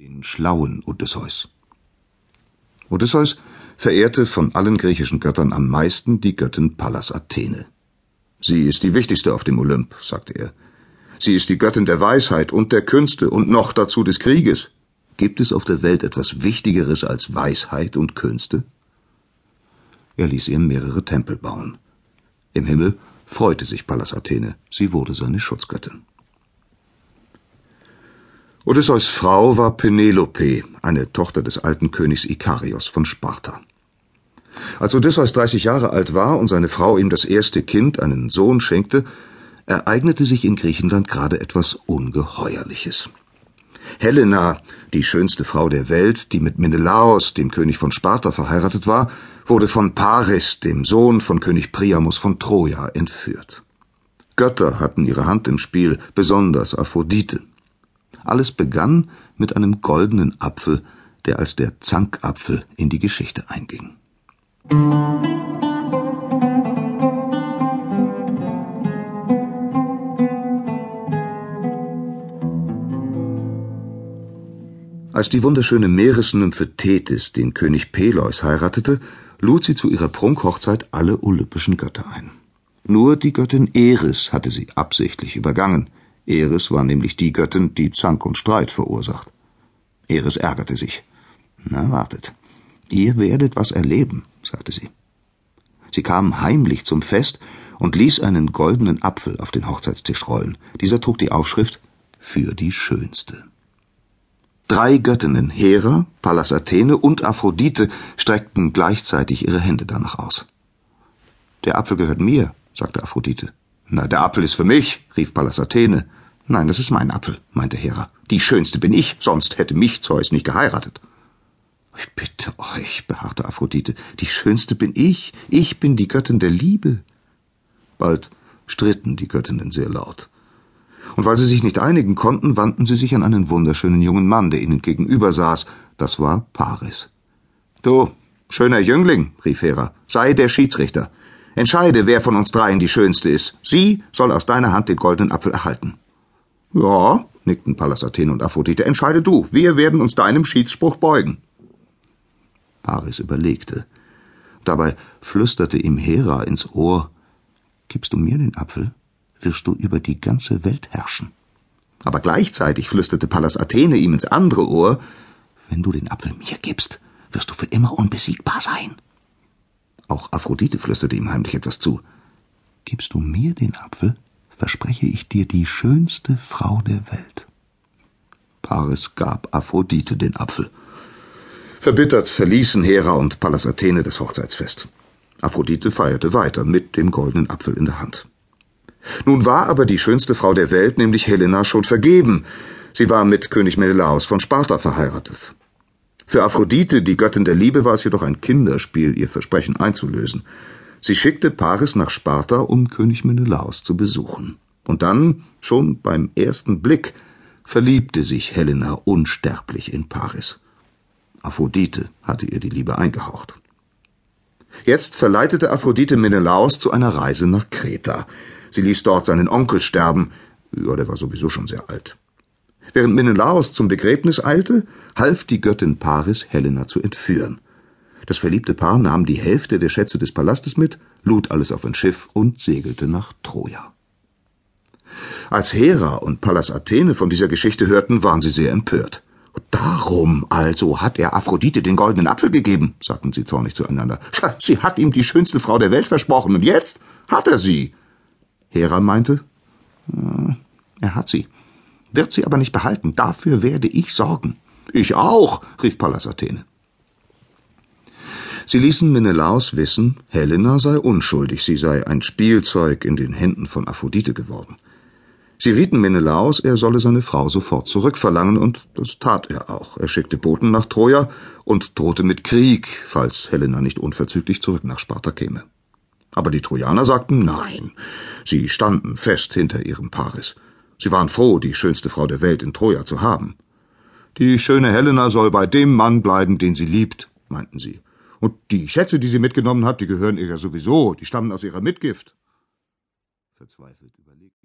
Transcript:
den schlauen Odysseus. Odysseus verehrte von allen griechischen Göttern am meisten die Göttin Pallas Athene. Sie ist die wichtigste auf dem Olymp, sagte er. Sie ist die Göttin der Weisheit und der Künste und noch dazu des Krieges. Gibt es auf der Welt etwas Wichtigeres als Weisheit und Künste? Er ließ ihr mehrere Tempel bauen. Im Himmel freute sich Pallas Athene, sie wurde seine Schutzgöttin. Odysseus Frau war Penelope, eine Tochter des alten Königs Ikarios von Sparta. Als Odysseus 30 Jahre alt war und seine Frau ihm das erste Kind, einen Sohn, schenkte, ereignete sich in Griechenland gerade etwas Ungeheuerliches. Helena, die schönste Frau der Welt, die mit Menelaos, dem König von Sparta, verheiratet war, wurde von Paris, dem Sohn von König Priamus von Troja, entführt. Götter hatten ihre Hand im Spiel, besonders Aphrodite. Alles begann mit einem goldenen Apfel, der als der Zankapfel in die Geschichte einging. Als die wunderschöne Meeresnymphe Thetis den König Peleus heiratete, lud sie zu ihrer Prunkhochzeit alle olympischen Götter ein. Nur die Göttin Eris hatte sie absichtlich übergangen. Eris war nämlich die Göttin, die Zank und Streit verursacht. Eris ärgerte sich. Na, wartet. Ihr werdet was erleben, sagte sie. Sie kam heimlich zum Fest und ließ einen goldenen Apfel auf den Hochzeitstisch rollen. Dieser trug die Aufschrift für die Schönste. Drei Göttinnen, Hera, Pallas Athene und Aphrodite, streckten gleichzeitig ihre Hände danach aus. Der Apfel gehört mir, sagte Aphrodite. Na, der Apfel ist für mich, rief Pallas Athene. Nein, das ist mein Apfel, meinte Hera. Die schönste bin ich, sonst hätte mich Zeus nicht geheiratet. Ich bitte euch, beharrte Aphrodite, die schönste bin ich, ich bin die Göttin der Liebe. Bald stritten die Göttinnen sehr laut. Und weil sie sich nicht einigen konnten, wandten sie sich an einen wunderschönen jungen Mann, der ihnen gegenüber saß. Das war Paris. Du, schöner Jüngling, rief Hera, sei der Schiedsrichter. Entscheide, wer von uns dreien die schönste ist. Sie soll aus deiner Hand den goldenen Apfel erhalten. Ja, nickten Pallas Athene und Aphrodite, entscheide du, wir werden uns deinem Schiedsspruch beugen. Paris überlegte. Dabei flüsterte ihm Hera ins Ohr Gibst du mir den Apfel, wirst du über die ganze Welt herrschen. Aber gleichzeitig flüsterte Pallas Athene ihm ins andere Ohr Wenn du den Apfel mir gibst, wirst du für immer unbesiegbar sein. Auch Aphrodite flüsterte ihm heimlich etwas zu. Gibst du mir den Apfel, verspreche ich dir die schönste Frau der Welt. Paris gab Aphrodite den Apfel. Verbittert verließen Hera und Pallas Athene das Hochzeitsfest. Aphrodite feierte weiter mit dem goldenen Apfel in der Hand. Nun war aber die schönste Frau der Welt, nämlich Helena, schon vergeben. Sie war mit König Menelaos von Sparta verheiratet. Für Aphrodite, die Göttin der Liebe, war es jedoch ein Kinderspiel, ihr Versprechen einzulösen. Sie schickte Paris nach Sparta, um König Menelaos zu besuchen. Und dann, schon beim ersten Blick, verliebte sich Helena unsterblich in Paris. Aphrodite hatte ihr die Liebe eingehaucht. Jetzt verleitete Aphrodite Menelaos zu einer Reise nach Kreta. Sie ließ dort seinen Onkel sterben, ja, der war sowieso schon sehr alt. Während Menelaos zum Begräbnis eilte, half die Göttin Paris Helena zu entführen. Das verliebte Paar nahm die Hälfte der Schätze des Palastes mit, lud alles auf ein Schiff und segelte nach Troja. Als Hera und Pallas Athene von dieser Geschichte hörten, waren sie sehr empört. Darum also hat er Aphrodite den goldenen Apfel gegeben, sagten sie zornig zueinander. Sie hat ihm die schönste Frau der Welt versprochen, und jetzt hat er sie. Hera meinte, äh, er hat sie, wird sie aber nicht behalten, dafür werde ich sorgen. Ich auch, rief Pallas Athene. Sie ließen Menelaos wissen, Helena sei unschuldig, sie sei ein Spielzeug in den Händen von Aphrodite geworden. Sie rieten Menelaos, er solle seine Frau sofort zurückverlangen, und das tat er auch. Er schickte Boten nach Troja und drohte mit Krieg, falls Helena nicht unverzüglich zurück nach Sparta käme. Aber die Trojaner sagten nein. Sie standen fest hinter ihrem Paris. Sie waren froh, die schönste Frau der Welt in Troja zu haben. Die schöne Helena soll bei dem Mann bleiben, den sie liebt, meinten sie. Und die Schätze, die sie mitgenommen hat, die gehören ihr ja sowieso, die stammen aus ihrer Mitgift. Verzweifelt